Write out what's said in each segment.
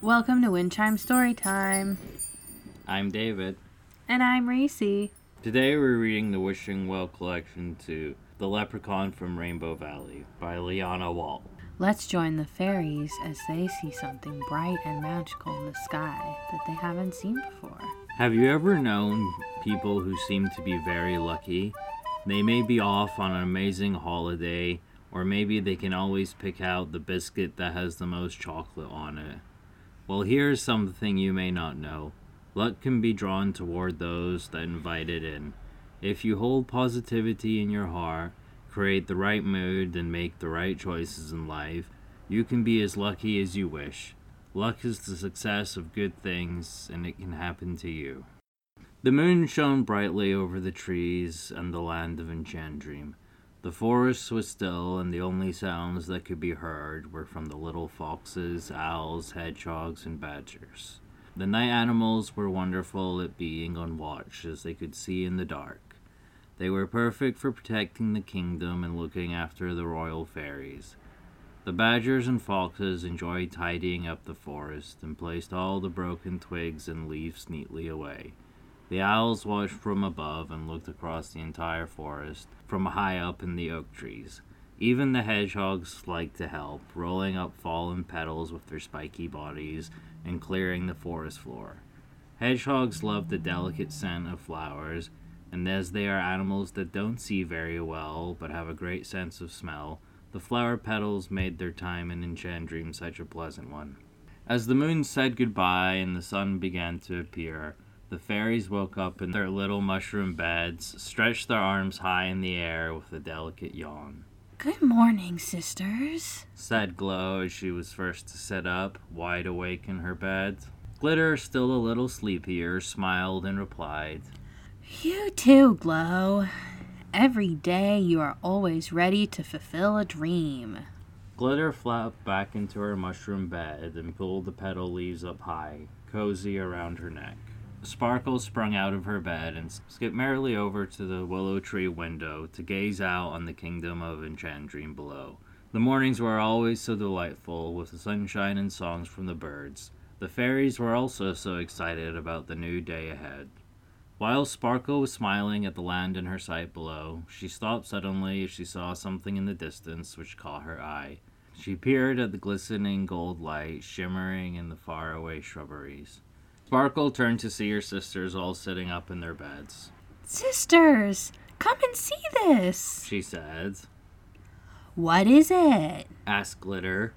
Welcome to Wind Chime Story Time. I'm David. And I'm Reese. Today we're reading the Wishing Well collection to The Leprechaun from Rainbow Valley by Liana Wall. Let's join the fairies as they see something bright and magical in the sky that they haven't seen before. Have you ever known people who seem to be very lucky? They may be off on an amazing holiday, or maybe they can always pick out the biscuit that has the most chocolate on it. Well, here's something you may not know. Luck can be drawn toward those that invite it in. If you hold positivity in your heart, create the right mood, and make the right choices in life, you can be as lucky as you wish. Luck is the success of good things, and it can happen to you. The moon shone brightly over the trees and the land of Enchandream. The forest was still, and the only sounds that could be heard were from the little foxes, owls, hedgehogs, and badgers. The night animals were wonderful at being on watch as they could see in the dark. They were perfect for protecting the kingdom and looking after the royal fairies. The badgers and foxes enjoyed tidying up the forest and placed all the broken twigs and leaves neatly away. The owls watched from above and looked across the entire forest from high up in the oak trees. Even the hedgehogs liked to help, rolling up fallen petals with their spiky bodies and clearing the forest floor. Hedgehogs love the delicate scent of flowers, and as they are animals that don't see very well but have a great sense of smell, the flower petals made their time in Enchandream such a pleasant one. As the moon said goodbye and the sun began to appear, the fairies woke up in their little mushroom beds, stretched their arms high in the air with a delicate yawn. Good morning, sisters, said Glow as she was first to sit up, wide awake in her bed. Glitter, still a little sleepier, smiled and replied, You too, Glow. Every day you are always ready to fulfill a dream. Glitter flopped back into her mushroom bed and pulled the petal leaves up high, cozy around her neck. Sparkle sprung out of her bed and skipped merrily over to the willow tree window to gaze out on the kingdom of Enchandream below. The mornings were always so delightful, with the sunshine and songs from the birds. The fairies were also so excited about the new day ahead. While Sparkle was smiling at the land in her sight below, she stopped suddenly as she saw something in the distance which caught her eye. She peered at the glistening gold light shimmering in the faraway shrubberies. Sparkle turned to see her sisters all sitting up in their beds. Sisters, come and see this, she said. What is it? asked Glitter.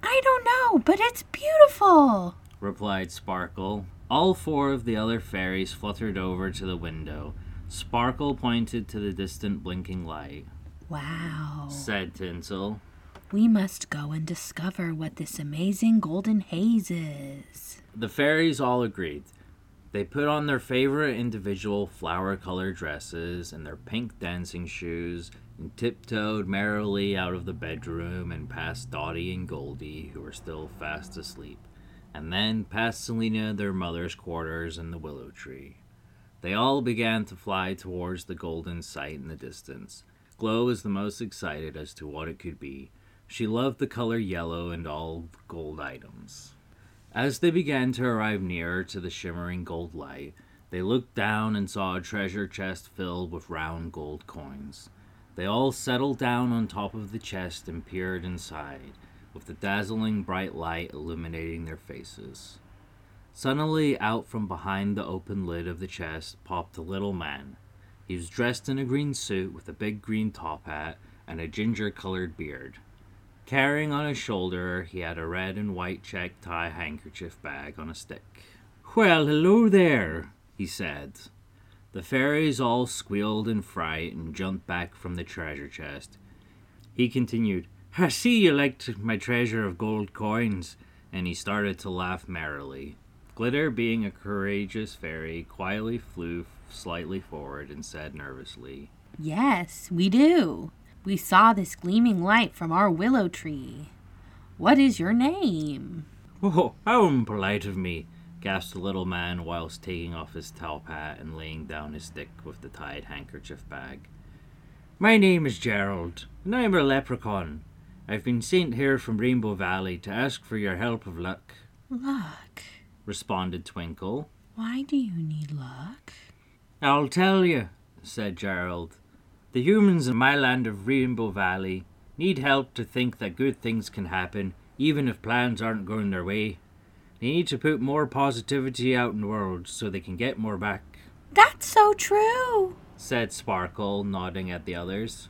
I don't know, but it's beautiful, replied Sparkle. All four of the other fairies fluttered over to the window. Sparkle pointed to the distant blinking light. Wow, said Tinsel. We must go and discover what this amazing golden haze is. The fairies all agreed. They put on their favorite individual flower colored dresses and their pink dancing shoes and tiptoed merrily out of the bedroom and past Dotty and Goldie, who were still fast asleep, and then past Selina, their mother's quarters, and the willow tree. They all began to fly towards the golden sight in the distance. Glow was the most excited as to what it could be. She loved the color yellow and all gold items. As they began to arrive nearer to the shimmering gold light, they looked down and saw a treasure chest filled with round gold coins. They all settled down on top of the chest and peered inside, with the dazzling bright light illuminating their faces. Suddenly, out from behind the open lid of the chest popped a little man. He was dressed in a green suit with a big green top hat and a ginger colored beard. Carrying on his shoulder, he had a red and white check tie handkerchief bag on a stick. Well, hello there, he said. The fairies all squealed in fright and jumped back from the treasure chest. He continued, I see you liked my treasure of gold coins, and he started to laugh merrily. Glitter, being a courageous fairy, quietly flew slightly forward and said nervously, Yes, we do. We saw this gleaming light from our willow tree. What is your name? Oh, how impolite of me, gasped the little man whilst taking off his top hat and laying down his stick with the tied handkerchief bag. My name is Gerald, and I am a leprechaun. I've been sent here from Rainbow Valley to ask for your help of luck. Luck. responded Twinkle. Why do you need luck? I'll tell you, said Gerald. The humans in my land of Rainbow Valley need help to think that good things can happen, even if plans aren't going their way. They need to put more positivity out in the world so they can get more back, That's so true. said Sparkle, nodding at the others.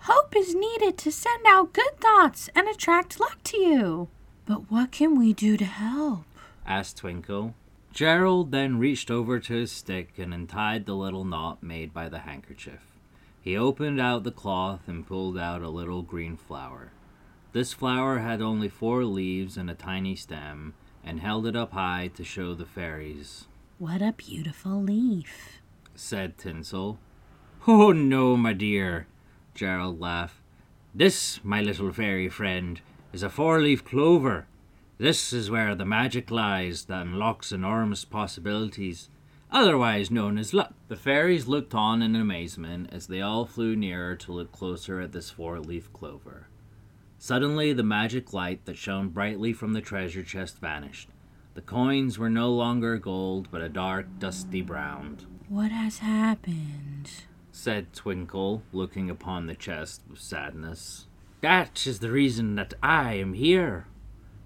Hope is needed to send out good thoughts and attract luck to you. But what can we do to help? asked Twinkle. Gerald then reached over to his stick and untied the little knot made by the handkerchief. He opened out the cloth and pulled out a little green flower. This flower had only four leaves and a tiny stem, and held it up high to show the fairies, What a beautiful leaf. said Tinsel. Oh no, my dear, Gerald laughed. This, my little fairy friend, is a four leaf clover. This is where the magic lies that unlocks enormous possibilities, otherwise known as luck. The fairies looked on in amazement as they all flew nearer to look closer at this four leaf clover. Suddenly, the magic light that shone brightly from the treasure chest vanished. The coins were no longer gold, but a dark, dusty brown, What has happened? said Twinkle, looking upon the chest with sadness. That is the reason that I am here,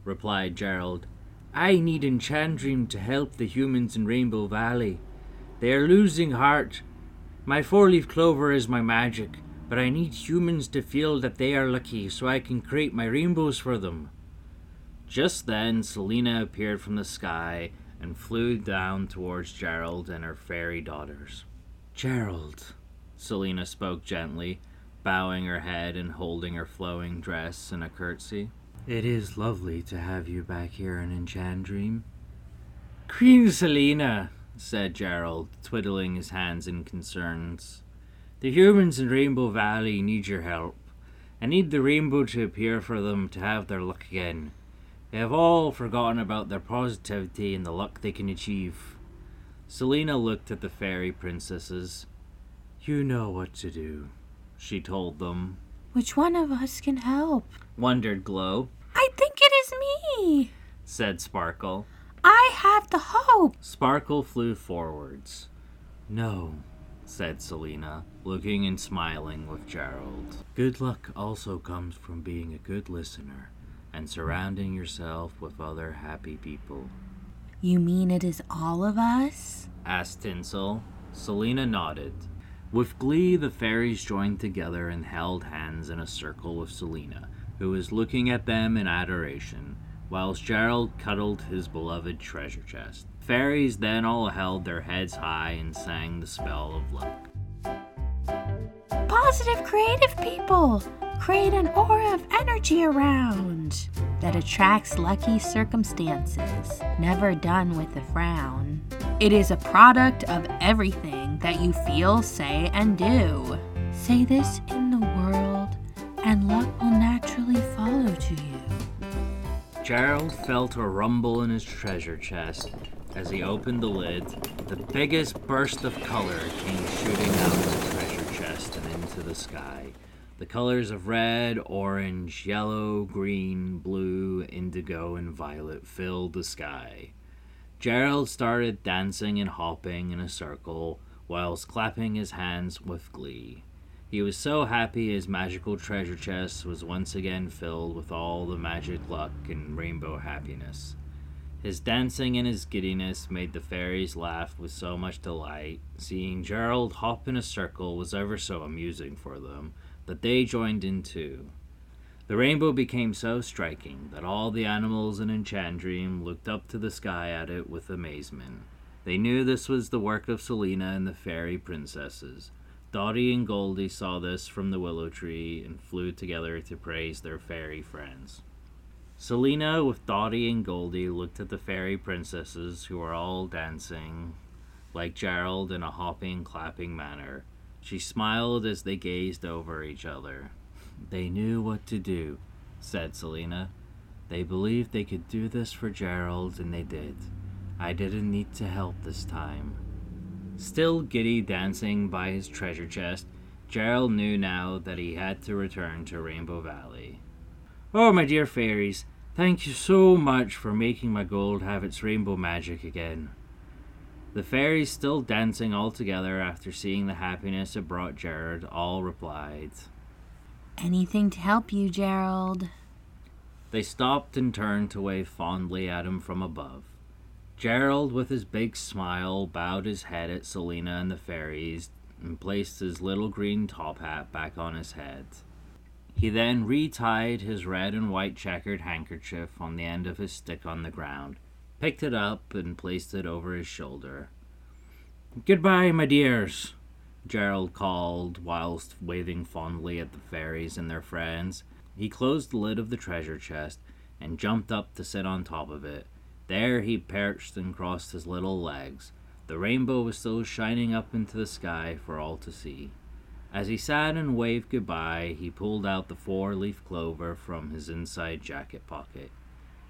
replied Gerald. I need Enchandream to help the humans in Rainbow Valley. They are losing heart. My four leaf clover is my magic, but I need humans to feel that they are lucky so I can create my rainbows for them. Just then, Selina appeared from the sky and flew down towards Gerald and her fairy daughters. Gerald, Selina spoke gently, bowing her head and holding her flowing dress in a curtsy. It is lovely to have you back here in Enchandream. Queen Selina, said Gerald, twiddling his hands in concerns. The humans in Rainbow Valley need your help. I need the rainbow to appear for them to have their luck again. They have all forgotten about their positivity and the luck they can achieve. Selina looked at the fairy princesses. You know what to do, she told them. Which one of us can help? Wondered Glow, I think it is me. said Sparkle. I have the hope. Sparkle flew forwards. No, said Selina, looking and smiling with Gerald. Good luck also comes from being a good listener and surrounding yourself with other happy people. You mean it is all of us? asked Tinsel. Selina nodded. With glee, the fairies joined together and held hands in a circle with Selina, who was looking at them in adoration, whilst Gerald cuddled his beloved treasure chest. Fairies then all held their heads high and sang the spell of luck. Positive, creative people create an aura of energy around that attracts lucky circumstances, never done with a frown. It is a product of everything that you feel, say, and do. Say this in the world, and luck will naturally follow to you. Gerald felt a rumble in his treasure chest. As he opened the lid, the biggest burst of color came shooting out of the treasure chest and into the sky. The colors of red, orange, yellow, green, blue, indigo, and violet filled the sky. Gerald started dancing and hopping in a circle, whilst clapping his hands with glee. He was so happy his magical treasure chest was once again filled with all the magic luck and rainbow happiness. His dancing and his giddiness made the fairies laugh with so much delight. Seeing Gerald hop in a circle was ever so amusing for them that they joined in too. The rainbow became so striking that all the animals in Enchandream looked up to the sky at it with amazement. They knew this was the work of Selina and the fairy princesses. Dottie and Goldie saw this from the willow tree and flew together to praise their fairy friends. Selina, with Dottie and Goldie, looked at the fairy princesses who were all dancing, like Gerald, in a hopping, clapping manner. She smiled as they gazed over each other. They knew what to do, said Selina. They believed they could do this for Gerald, and they did. I didn't need to help this time. Still giddy dancing by his treasure chest, Gerald knew now that he had to return to Rainbow Valley. Oh, my dear fairies, Thank you so much for making my gold have its rainbow magic again. The fairies, still dancing all together after seeing the happiness it brought Gerald, all replied. Anything to help you, Gerald. They stopped and turned to wave fondly at him from above. Gerald, with his big smile, bowed his head at Selina and the fairies and placed his little green top hat back on his head. He then retied his red and white checkered handkerchief on the end of his stick on the ground, picked it up, and placed it over his shoulder. Goodbye, my dears, Gerald called whilst waving fondly at the fairies and their friends. He closed the lid of the treasure chest and jumped up to sit on top of it. There he perched and crossed his little legs. The rainbow was still shining up into the sky for all to see. As he sat and waved goodbye, he pulled out the four leaf clover from his inside jacket pocket.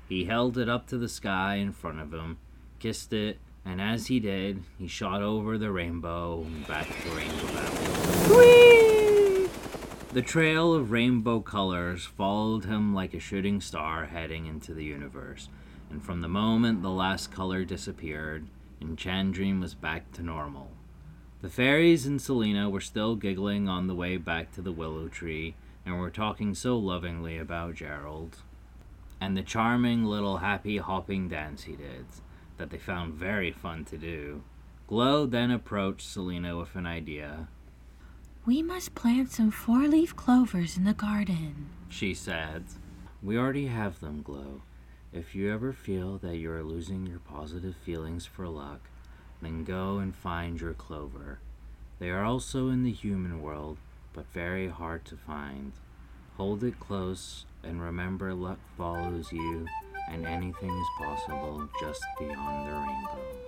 He held it up to the sky in front of him, kissed it, and as he did, he shot over the rainbow and back to Rainbow Valley. Whee! The trail of rainbow colors followed him like a shooting star heading into the universe, and from the moment the last color disappeared, Enchandream was back to normal. The fairies and Selina were still giggling on the way back to the willow tree and were talking so lovingly about Gerald and the charming little happy hopping dance he did that they found very fun to do. Glow then approached Selina with an idea. We must plant some four leaf clovers in the garden, she said. We already have them, Glow. If you ever feel that you are losing your positive feelings for luck, then go and find your clover. They are also in the human world, but very hard to find. Hold it close and remember luck follows you and anything is possible just beyond the rainbow.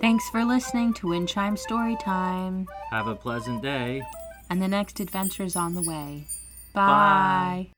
Thanks for listening to Windchime Storytime. Have a pleasant day. And the next adventure is on the way. Bye. Bye.